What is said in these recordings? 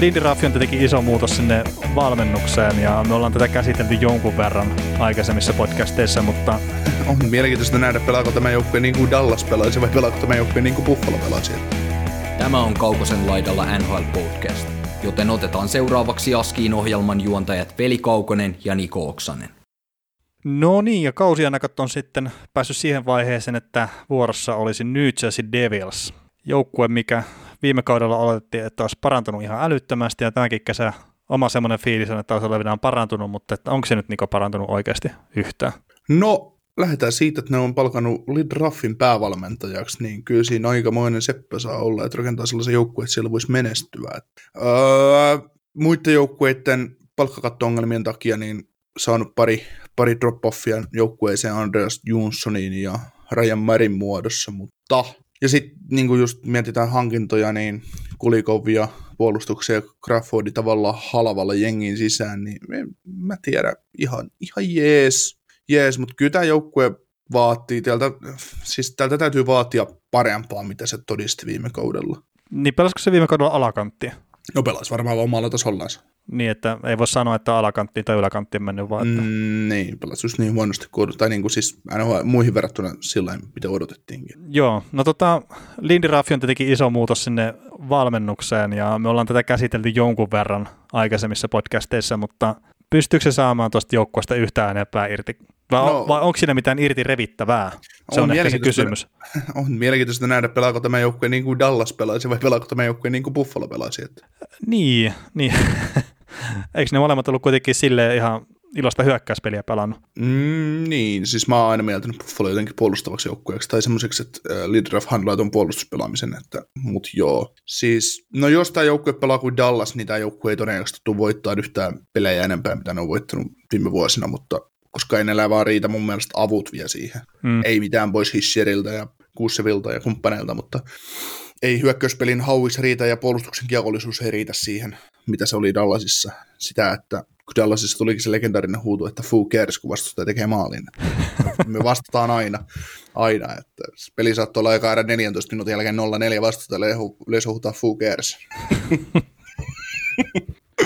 Lindy Raffion teki iso muutos sinne valmennukseen ja me ollaan tätä käsitelty jonkun verran aikaisemmissa podcasteissa, mutta... On mielenkiintoista nähdä, pelaako tämä joukkue niin kuin Dallas pelaisi vai pelaako tämä joukkue niin kuin Buffalo pelaisi. Tämä on Kaukosen laidalla NHL Podcast, joten otetaan seuraavaksi Askiin ohjelman juontajat Veli Kaukonen ja Niko Oksanen. No niin, ja kausianakat on sitten päässyt siihen vaiheeseen, että vuorossa olisi New Jersey Devils. Joukkue, mikä viime kaudella oletettiin, että olisi parantunut ihan älyttömästi ja tämänkin kesä oma semmoinen fiilis on, että olisi olevinaan parantunut, mutta että onko se nyt Niko parantunut oikeasti yhtään? No, lähdetään siitä, että ne on palkannut Raffin päävalmentajaksi, niin kyllä siinä aikamoinen seppä saa olla, että rakentaa sellaisen joukkueen, että siellä voisi menestyä. Öö, muiden joukkueiden palkkakatto-ongelmien takia niin saanut pari, pari drop-offia joukkueeseen Andreas Jonssoniin ja Rajan Marin muodossa, mutta ja sitten niin just mietitään hankintoja, niin Kulikovia puolustuksia ja Crawfordi tavallaan halvalla jengin sisään, niin en, mä tiedän, ihan, ihan jees, jees mutta kyllä tämä joukkue vaatii, täältä, siis täältä täytyy vaatia parempaa, mitä se todisti viime kaudella. Niin pelasiko se viime kaudella alakanttia? No pelasi varmaan omalla tasollaan. Niin, että ei voi sanoa, että alakanttiin tai yläkanttiin mennyt vaan. Että... Mm, niin, pelasi just niin huonosti kuin, tai niin kuin siis aina muihin verrattuna sillä mitä odotettiinkin. Joo, no tota, Lindy Raffion teki iso muutos sinne valmennukseen ja me ollaan tätä käsitelty jonkun verran aikaisemmissa podcasteissa, mutta pystyykö se saamaan tuosta joukkueesta yhtään enempää irti? Vai, no, vai onko siinä mitään irti revittävää? Se on, on ehkä se kysymys. On mielenkiintoista nähdä, pelaako tämä joukkue niin kuin Dallas pelaisi vai pelaako tämä joukkue niin kuin Buffalo pelaisi. Että. Niin, niin. Eikö ne molemmat ollut kuitenkin sille ihan ilosta hyökkäyspeliä pelannut? Mm, niin, siis mä oon aina mieltänyt Buffalo jotenkin puolustavaksi joukkueeksi tai semmoiseksi, että äh, leader of handlaa tuon puolustuspelaamisen, että, mut joo. Siis, no jos tämä joukkue pelaa kuin Dallas, niin tämä joukkue ei todennäköisesti tule voittaa yhtään pelejä enempää, mitä ne on voittanut viime vuosina, mutta koska ei ne vaan riitä mun mielestä avut vielä siihen. Mm. Ei mitään pois Hisseriltä ja Kussevilta ja kumppaneilta, mutta ei hyökkäyspelin hauis riitä ja puolustuksen kiekollisuus ei riitä siihen, mitä se oli Dallasissa. Sitä, että kun Dallasissa tulikin se legendaarinen huuto, että Fu cares, kun vastustaja tekee maalin. Me vastataan aina, aina että peli saattoi olla aika 14 minuutin jälkeen 0-4 vastustajalle yleensä huutaa Fu cares.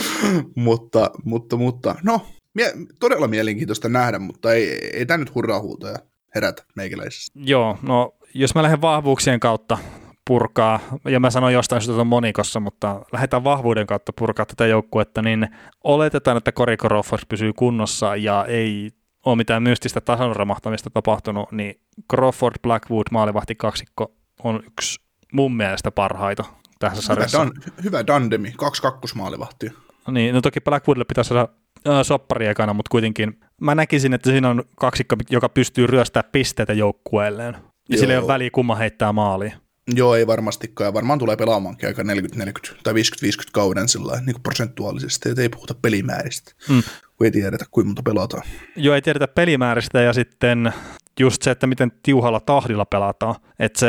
mutta, mutta, mutta, no, mie- todella mielenkiintoista nähdä, mutta ei, ei tämä nyt hurraa huutoja herätä meikäläisessä. Joo, no jos mä lähden vahvuuksien kautta purkaa, ja mä sanoin jostain syystä monikossa, mutta lähdetään vahvuuden kautta purkaa tätä joukkuetta, niin oletetaan, että Cory Crawford pysyy kunnossa ja ei ole mitään mystistä tason romahtamista tapahtunut, niin Crawford Blackwood maalivahti kaksikko on yksi mun mielestä parhaita tässä sarjassa. Hyvä, dan, hyvä dandemi, kaksi kakkosmaalivahtia. Niin, no toki Blackwoodille pitäisi saada soppari ekana, mutta kuitenkin mä näkisin, että siinä on kaksikko, joka pystyy ryöstämään pisteitä joukkueelleen. Ja sillä ei ole väliä, kumma heittää maaliin. Joo, ei varmastikaan. Ja varmaan tulee pelaamaankin aika 40-40 tai 50-50 kauden sillä niin kuin prosentuaalisesti, että ei puhuta pelimääristä, mm. kun ei tiedetä, kuinka monta pelataan. Joo, ei tiedetä pelimääristä ja sitten just se, että miten tiuhalla tahdilla pelataan. Että se,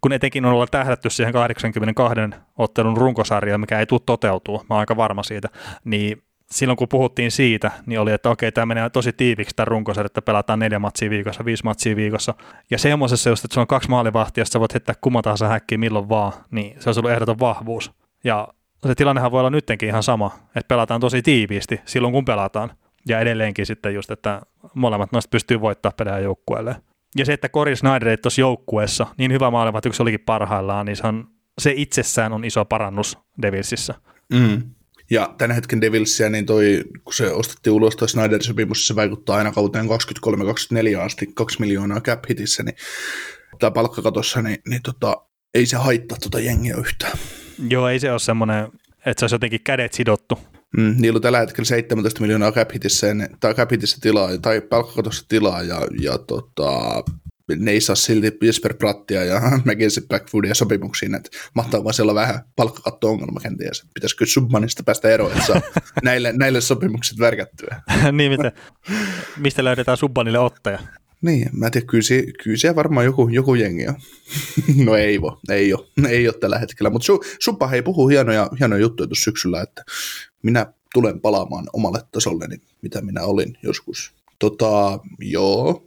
kun etenkin on olla tähdätty siihen 82 ottelun runkosarjaan, mikä ei tule toteutua, mä oon aika varma siitä, niin silloin kun puhuttiin siitä, niin oli, että okei, tämä menee tosi tiiviksi tämä runkosarja, että pelataan neljä matsia viikossa, viisi matsia viikossa. Ja semmoisessa just, että se on kaksi maalivahtia, sä voit heittää kumman tahansa häkkiä milloin vaan, niin se on ollut ehdoton vahvuus. Ja se tilannehan voi olla nyttenkin ihan sama, että pelataan tosi tiiviisti silloin kun pelataan. Ja edelleenkin sitten just, että molemmat noista pystyy voittamaan pelejä joukkueelle. Ja se, että Cory Snyder ei tuossa joukkueessa, niin hyvä maalivahti, se olikin parhaillaan, niin se, on, se itsessään on iso parannus Devilsissä. Mm. Ja tämän hetken Devilsia, niin toi, kun se ostettiin ulos toi Snyder-sopimus, se vaikuttaa aina kauteen 23-24 asti 2 miljoonaa cap hitissä, niin tämä palkkakatossa, niin, niin tota, ei se haittaa tota jengiä yhtään. Joo, ei se ole semmoinen, että se olisi jotenkin kädet sidottu. Mm, niillä on tällä hetkellä 17 miljoonaa cap hitissä, tai cap hitissä tilaa, tai palkkakatossa tilaa, ja, ja tota, ne ei saa silti Jesper Prattia ja Mackenzie Blackwoodia sopimuksiin, että mahtaako siellä vähän palkkakatto-ongelma kenties. Pitäisikö Submanista päästä eroon, että saa näille, näille sopimukset värkättyä. niin, miten, mistä löydetään Subbanille ottaja? Niin, mä en tiedä, kyllä, siellä, kyllä siellä varmaan joku, joku jengi on. no ei voi, ei ole, ei ole tällä hetkellä, mutta su, Suppa hei puhuu hienoja, hienoja juttuja tuossa syksyllä, että minä tulen palaamaan omalle tasolleni, mitä minä olin joskus. Tota, joo,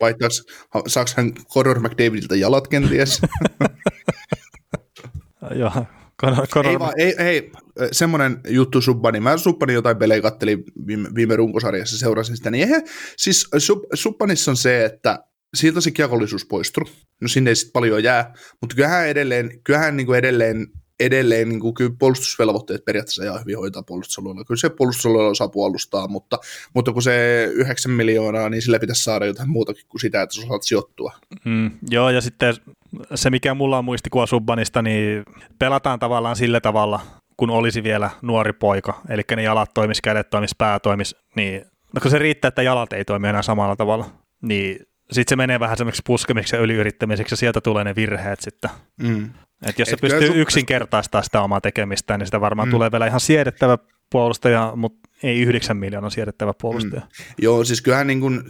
vaihtaisi, saako hän Conor McDavidilta jalat kenties? Joo, Conor, Conor... Ei, vaan, ei, ei, semmoinen juttu Subbani. Mä Subbani jotain pelejä kattelin viime, viime runkosarjassa, seurasin sitä. Niin eihän, siis Sub, Subbanissa on se, että siitä se kiekollisuus poistuu. No sinne ei sitten paljon jää, mutta kyllähän edelleen, kyllähän niin kuin edelleen edelleen niin kuin, kyllä puolustusvelvoitteet periaatteessa ihan hyvin hoitaa puolustusalueella. Kyllä se puolustusalueella osaa puolustaa, mutta, mutta kun se 9 miljoonaa, niin sillä pitäisi saada jotain muutakin kuin sitä, että sä osaat sijoittua. Mm, joo, ja sitten se, mikä mulla on muistikuva Subbanista, niin pelataan tavallaan sillä tavalla, kun olisi vielä nuori poika, eli ne jalat toimis, kädet toimis, pää toimis, niin no kun se riittää, että jalat ei toimi enää samalla tavalla, niin sitten se menee vähän semmoiksi puskemiksi ja yliyrittämiseksi ja sieltä tulee ne virheet sitten. Mm. Et jos Et se pystyy sun... yksinkertaistamaan sitä omaa tekemistään, niin sitä varmaan mm. tulee vielä ihan siedettävä puolustaja, mutta ei yhdeksän miljoonaa siedettävä puolustaja. Mm. Joo, siis kyllähän niin kun,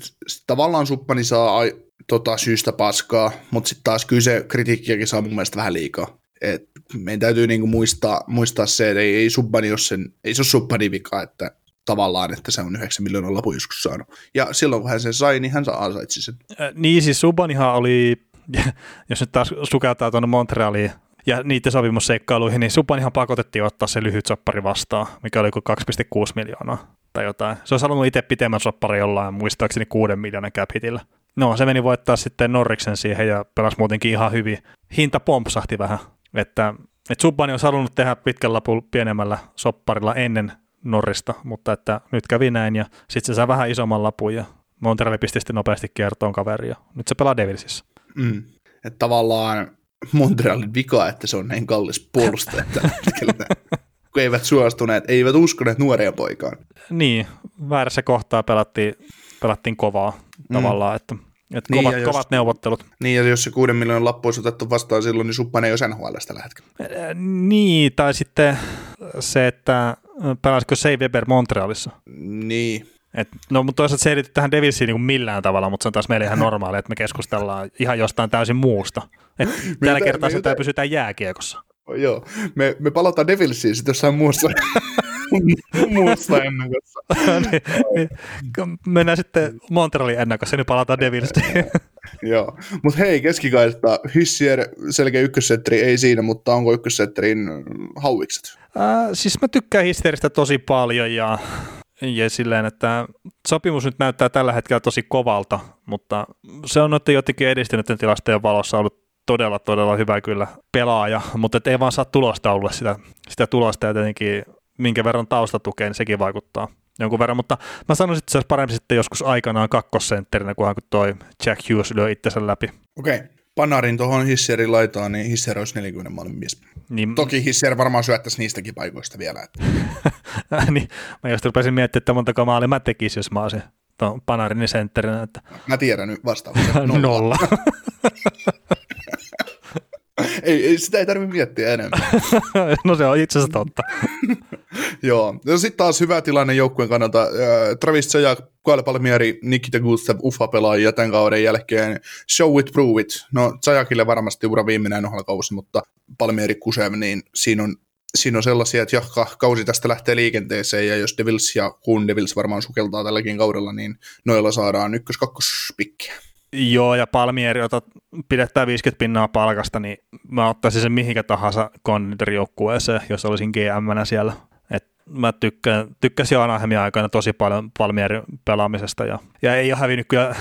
tavallaan suppani saa ai, tota, syystä paskaa, mutta sitten taas kyllä se kritiikkiäkin saa mun mielestä vähän liikaa. Et meidän täytyy niin muistaa, muistaa se, että ei, ei, subbani ole sen, ei se ole subbani vika, että tavallaan, että se on 9 miljoonaa lapun joskus saanut. Ja silloin kun hän sen sai, niin hän ansaitsi sen. Äh, niin siis Subanihan oli, jos nyt taas sukeltaa tuonne Montrealiin ja niiden sopimusseikkailuihin, niin Subanihan pakotettiin ottaa se lyhyt soppari vastaan, mikä oli kuin 2,6 miljoonaa tai jotain. Se olisi halunnut itse pitemmän soppari jollain, muistaakseni 6 miljoonan capitillä. No, se meni voittaa sitten Norriksen siihen ja pelasi muutenkin ihan hyvin. Hinta pompsahti vähän, että, että Subani olisi halunnut tehdä pitkän lapun pienemmällä sopparilla ennen Norrista, mutta että nyt kävi näin ja sitten se saa vähän isomman lapun ja Montreal pisti sitten nopeasti kiertoon kaveria. Nyt se pelaa Devilsissä. Mm. Että tavallaan Montrealin vika, että se on näin kallis puolustaja tällä hetkellä. kun eivät suostuneet, eivät uskoneet nuoria poikaan. Niin, väärässä kohtaa pelattiin, pelattiin kovaa mm. tavallaan, että että niin, kovat, jos, kovat neuvottelut. Niin, ja jos se kuuden miljoonan lappu olisi otettu vastaan silloin, niin Suppan ei ole NHL tällä hetkellä. Niin, tai sitten se, että pelasiko Save Weber Montrealissa. Niin. Et, no, mutta toisaalta se ei liity tähän Devilsiin niin millään tavalla, mutta se on taas meille ihan normaali, että me keskustellaan ihan jostain täysin muusta. Tällä kertaa sitä pysytään jääkiekossa. Joo, me, me palataan Devilsiin sitten jossain muussa, muussa ennakossa. niin, niin, mennään sitten Montrealin ennakossa, niin palataan Devilsiin. Joo, mutta hei, keskikaista, Hissier, selkeä ykkössetteri, ei siinä, mutta onko ykkössetterin hauikset? Äh, siis mä tykkään Hissieristä tosi paljon ja ja silleen, että sopimus nyt näyttää tällä hetkellä tosi kovalta, mutta se on noiden jotenkin edistyneiden tilastojen valossa ollut todella, todella hyvä kyllä pelaaja, mutta ei vaan saa tulostaululle sitä, sitä tulosta ja tietenkin minkä verran tausta tukee, niin sekin vaikuttaa jonkun verran, mutta mä sanoisin, että se olisi parempi sitten joskus aikanaan kakkosentterinä, kunhan kun toi Jack Hughes lyö itsensä läpi. Okei, okay. Panarin tuohon Hisserin laitaan, niin Hisser olisi 40 maalin mies. Niin, Toki Hisser varmaan syöttäisi niistäkin paikoista vielä. Että. niin, mä just rupesin miettimään, että montako maalia mä tekisin, jos mä olisin tuon Panarin sentterinä. Että... Mä tiedän nyt vastauksen. Nolla. Nolla. ei, ei, sitä ei tarvitse miettiä enemmän. no se on itse asiassa totta. Joo. No sitten taas hyvä tilanne joukkueen kannalta. Äh, Travis Zajac, Kyle Palmieri, Nikita Gustav, Ufa pelaajia tämän kauden jälkeen. Show it, prove it. No Zajacille varmasti ura viimeinen kausi, mutta Palmieri Kusev, niin siinä on siinä on sellaisia, että jahka kausi tästä lähtee liikenteeseen, ja jos Devils ja kun Devils varmaan sukeltaa tälläkin kaudella, niin noilla saadaan ykkös-kakkospikkiä. Joo, ja Palmieri otat, pidettää 50 pinnaa palkasta, niin mä ottaisin sen mihinkä tahansa konditoриjoukkueeseen, jos olisin gm siellä. Et mä tykkään, tykkäsin Anahemia aikana tosi paljon Palmierin pelaamisesta, ja, ja ei ole hävinnyt kyllä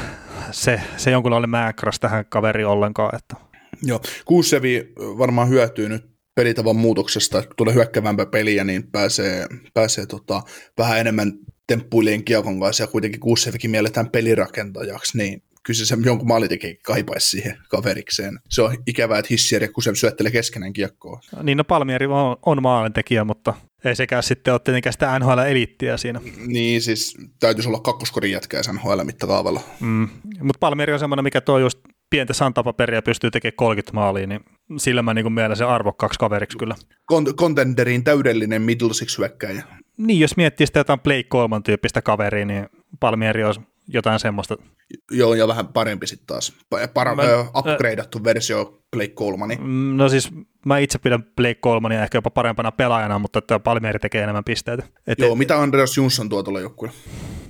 se, se jonkunlainen määkräs tähän kaveri ollenkaan. Että. Joo, Kuusevi varmaan hyötyy nyt pelitavan muutoksesta, että tulee hyökkävämpää peliä, niin pääsee, pääsee tota, vähän enemmän temppuilien kiekon kanssa ja kuitenkin Kuusevikin mielletään pelirakentajaksi, niin kyllä se jonkun maalitekijä kaipaisi siihen kaverikseen. Se on ikävää, että hissiä kun se syöttelee keskenään kiekkoa. Niin, no Palmieri on, on maalintekijä, mutta ei sekään sitten ole tietenkään sitä NHL-eliittiä siinä. Niin, siis täytyisi olla kakkoskorin jätkää sen NHL-mittakaavalla. Mm. Mutta Palmieri on semmoinen, mikä tuo just pientä santapaperia pystyy tekemään 30 maalia, niin sillä mä niin mielen se arvokkaaksi kaveriksi kyllä. Kont- täydellinen middle six hyökkäjä. Niin, jos miettii sitä jotain Blake Coleman tyyppistä kaveria, niin Palmieri olisi jotain semmoista. Joo, ja vähän parempi sitten taas. Para- Mä- upgradeattu versio Blake Colemani. Mm, No siis mä itse pidän Blake Colemania ehkä jopa parempana pelaajana, mutta että Palmieri tekee enemmän pisteitä. Et Joo, mitä Andreas Jonsson tuo tuolla joukkueelle?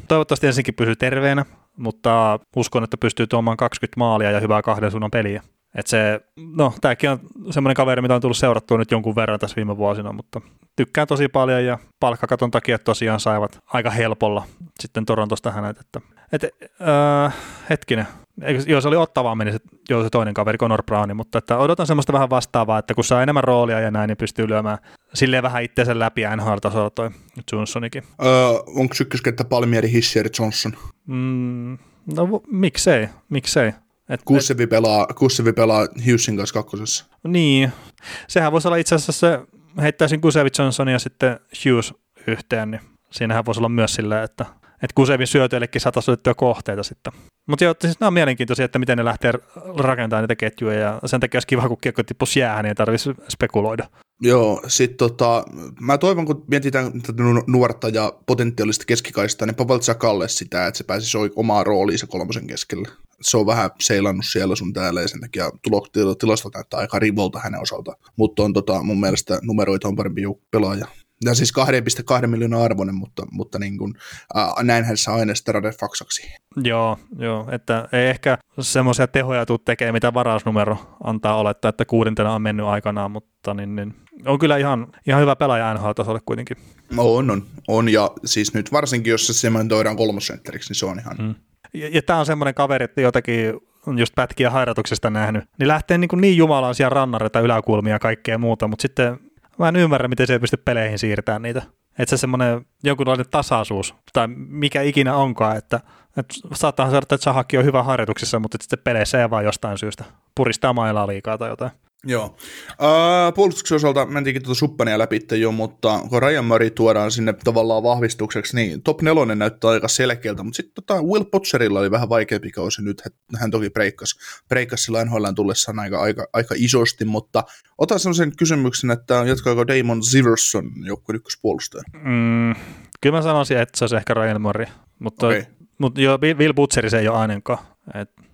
Toivottavasti ensinkin pysyy terveenä, mutta uskon, että pystyy tuomaan 20 maalia ja hyvää kahden suunnan peliä. Et se, no tämäkin on semmoinen kaveri, mitä on tullut seurattua nyt jonkun verran tässä viime vuosina, mutta tykkään tosi paljon ja palkkakaton takia tosiaan saivat aika helpolla sitten Torontosta hänet. Että, et, äh, hetkinen, Eikö, joo se oli ottavaa meni se, joo, se toinen kaveri Conor Browni, mutta että odotan semmoista vähän vastaavaa, että kun saa enemmän roolia ja näin, niin pystyy lyömään silleen vähän itseensä läpi NHL-tasolla toi Johnsonikin. Öö, onko ykköskenttä Palmieri, Hissier, Johnson? Mm, no miksei, miksei. Et, Kussevi pelaa, Kussevi pelaa Hughesin kanssa kakkosessa. niin, sehän voisi olla itse asiassa se, heittäisin Kusevic Johnson ja sitten Hughes yhteen, niin siinähän voisi olla myös silleen, että että Kusevin syötöillekin saataisiin otettua kohteita sitten. Mutta joo, siis nämä on mielenkiintoisia, että miten ne lähtee rakentamaan niitä ketjuja, ja sen takia olisi kiva, kun kiekko tippuisi jäähän, niin ei tarvitsisi spekuloida. Joo, sit tota, mä toivon, kun mietitään nuorta ja potentiaalista keskikaistaa, niin Pavel Zakalle sitä, että se pääsisi omaa rooliinsa kolmosen keskelle. Se on vähän seilannut siellä sun täällä ja sen takia tilastot näyttää aika rivolta hänen osalta. Mutta on tota, mun mielestä numeroita on parempi pelaaja. Ja siis 2,2 miljoonaa arvoinen, mutta, mutta niin kuin, ää, näinhän saa aina sitä rade faksaksi. Joo, joo, että ei ehkä semmoisia tehoja tuu tekemään, mitä varausnumero antaa olettaa, että kuudentena on mennyt aikanaan, mutta niin, niin, on kyllä ihan, ihan hyvä pelaaja NHL-tasolle kuitenkin. On, on, on. Ja siis nyt varsinkin, jos se sementoidaan kolmosentteriksi, niin se on ihan... Mm. Ja, ja tämä on semmoinen kaveri, että jotakin on just pätkiä hairatuksesta nähnyt, niin lähtee niin, niin jumalaisia rannareita, yläkulmia ja kaikkea muuta, mutta sitten mä en ymmärrä, miten se ei pysty peleihin siirtämään niitä. Että se semmoinen jonkunlainen tasaisuus, tai mikä ikinä onkaan, että, että saattaa sanoa, että Zahakki on hyvä harjoituksissa, mutta sitten peleissä ei vaan jostain syystä puristaa mailaa liikaa tai jotain. Joo. Uh, puolustuksen osalta mentiinkin tuota suppania läpi jo, mutta kun Ryan Murray tuodaan sinne tavallaan vahvistukseksi, niin top nelonen näyttää aika selkeältä, mutta sitten tota Will Potterilla oli vähän vaikeampi kausi nyt, hän toki breikkasi, breikkasi sillä NHL tullessaan aika, aika, aika isosti, mutta otan sellaisen kysymyksen, että jatkaako Damon Ziverson joukkueen ykköspuolustaja? Mm, kyllä mä sanoisin, että se olisi ehkä Ryan Murray, mutta, okay. mutta jo, Will Butcheri se ei ole ainakaan.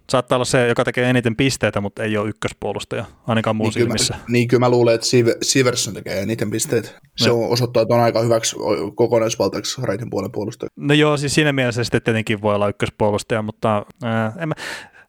Saattaa olla se, joka tekee eniten pisteitä, mutta ei ole ykköspuolustaja, ainakaan muun Niin kyllä, silmissä. mä, niin kyllä mä luulen, että Siver- Siverson tekee eniten pisteet. Se No. osoittaa, että on aika hyväksi kokonaisvaltaiseksi raitin puolen puolustaja. No joo, siis siinä mielessä sitten tietenkin voi olla ykköspuolustaja, mutta ää, en mä,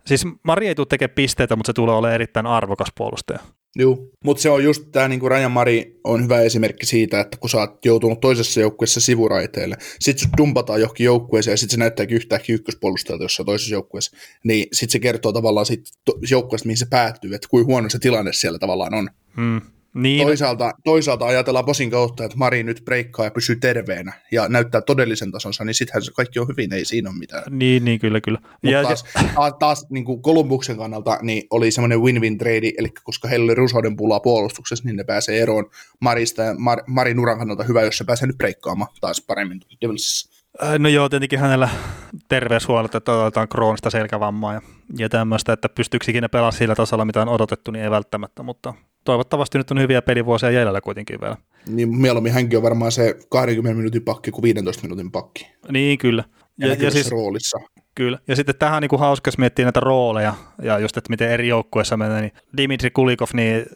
siis Mari ei tule tekemään pisteitä, mutta se tulee olemaan erittäin arvokas puolustaja. Joo, mutta se on just tämä niinku Rajan Mari on hyvä esimerkki siitä, että kun sä oot joutunut toisessa joukkueessa sivuraiteille, sit sut dumpataan johonkin joukkueeseen ja sit se näyttääkin yhtäkkiä ykköspuolustajalta jossain toisessa joukkueessa, niin sit se kertoo tavallaan siitä joukkueesta, mihin se päättyy, että kuinka huono se tilanne siellä tavallaan on. Mm. Niin, Toisaalta, toisaalta ajatellaan posin kautta, että Mari nyt breikkaa ja pysyy terveenä ja näyttää todellisen tasonsa, niin sittenhän se kaikki on hyvin, ei siinä ole mitään. niin, niin kyllä, kyllä. Mutta Ja, taas, taas, taas niin kuin Columbuksen kannalta niin oli semmoinen win-win trade, eli koska heillä oli Rusoden pulaa puolustuksessa, niin ne pääsee eroon Marista ja Mar, Marin uran kannalta hyvä, jos se pääsee nyt breikkaamaan taas paremmin Devilsissä. ja, no joo, tietenkin hänellä terveyshuolet, että otetaan kroonista selkävammaa ja, ja tämmöistä, että pystyykö ikinä pelaamaan sillä tasolla, mitä on odotettu, niin ei välttämättä, mutta toivottavasti nyt on hyviä pelivuosia jäljellä kuitenkin vielä. Niin mieluummin hänkin on varmaan se 20 minuutin pakki kuin 15 minuutin pakki. Niin, kyllä. Ja, Ja, ja, siis, roolissa. Kyllä. Ja sitten tähän on niin kuin hauska, jos miettii näitä rooleja ja just, että miten eri joukkueissa menee, niin Dimitri Kulikov, niin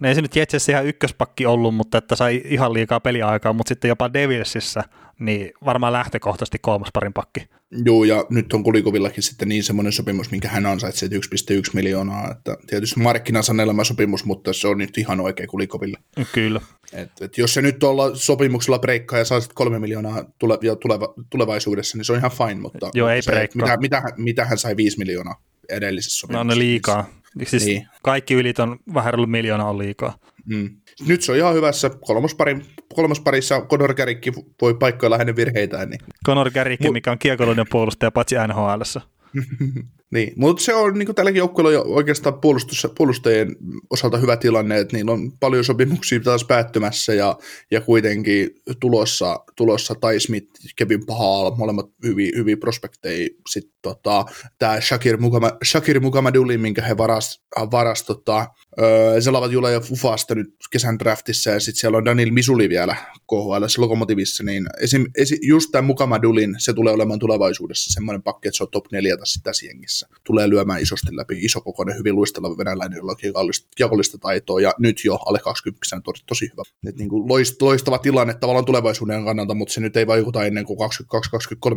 ne ei se nyt Jetsissä ihan ykköspakki ollut, mutta että sai ihan liikaa peliaikaa, mutta sitten jopa Devilsissä, niin varmaan lähtökohtaisesti kolmas parin pakki. Joo, ja nyt on Kulikovillakin sitten niin semmoinen sopimus, minkä hän ansaitsee, että 1,1 miljoonaa. Että tietysti markkinasanelma sopimus, mutta se on nyt ihan oikein Kulikoville. Kyllä. Et, et jos se nyt olla sopimuksella breikkaa ja saa sitten kolme miljoonaa tule, tuleva, tulevaisuudessa, niin se on ihan fine, mutta Joo, ei se, breikkaa. mitä, mitä, mitä, hän sai viisi miljoonaa edellisessä No sopimuksessa. ne liikaa. Siis Niin. niin. kaikki ylit on vähän ollut miljoona on liikaa. Mm. Nyt se on ihan hyvässä. Kolmosparin, kolmosparissa Conor Garrikki voi paikkoilla hänen virheitään. Niin. Conor Garrick, Mut- mikä on kiekollinen puolustaja paitsi NHLssä. Niin, mutta se on niin tälläkin joukkueella jo oikeastaan puolustus, puolustajien osalta hyvä tilanne, että niillä on paljon sopimuksia taas päättymässä ja, ja kuitenkin tulossa, tulossa Tai Smith, Kevin Pahal, molemmat hyviä, hyviä prospekteja. Sitten tota, tämä Shakir, Mukama, Shakir Mukamaduli, minkä he varas, varas tota, öö, Selavat Jula ja Fufasta nyt kesän draftissa ja sitten siellä on Daniel Misuli vielä KHL Lokomotivissa, niin esim, esim, just tämä Mukamadulin, se tulee olemaan tulevaisuudessa semmoinen pakki, että se on top 4 tässä jengissä. Tulee lyömään isosti läpi, isokokoinen, hyvin luisteleva venäläinen, jolla on kiekollista taitoa ja nyt jo alle 20 on tosi, tosi hyvä. Et niin kuin loist, loistava tilanne tavallaan tulevaisuuden kannalta, mutta se nyt ei vaikuta ennen kuin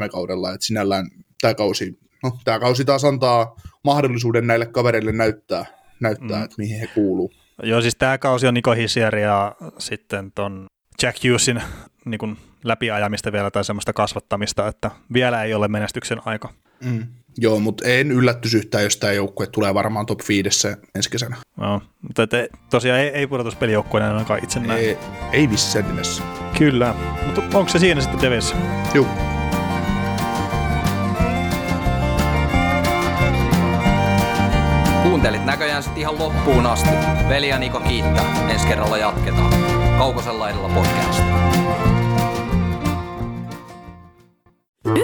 22-23 kaudella, että sinällään tämä kausi, no, tämä kausi taas antaa mahdollisuuden näille kavereille näyttää, näyttää mm. että mihin he kuuluu. Joo, siis tämä kausi on Niko Hisier ja sitten ton Jack Hughesin niin läpiajamista vielä tai semmoista kasvattamista, että vielä ei ole menestyksen aika. Mm. Joo, mutta en yllättys yhtään, jos tämä joukkue tulee varmaan top 5 ensi kesänä. No, mutta te, tosiaan ei, ei pudotuspelijoukkueena ainakaan itse näin. Ei, ei missään nimessä. Kyllä, mutta onko se siinä sitten Devessä? Joo. Kuuntelit näköjään sitten ihan loppuun asti. Veli ja Niko kiittää. Ensi kerralla jatketaan. Kaukosella edellä podcast.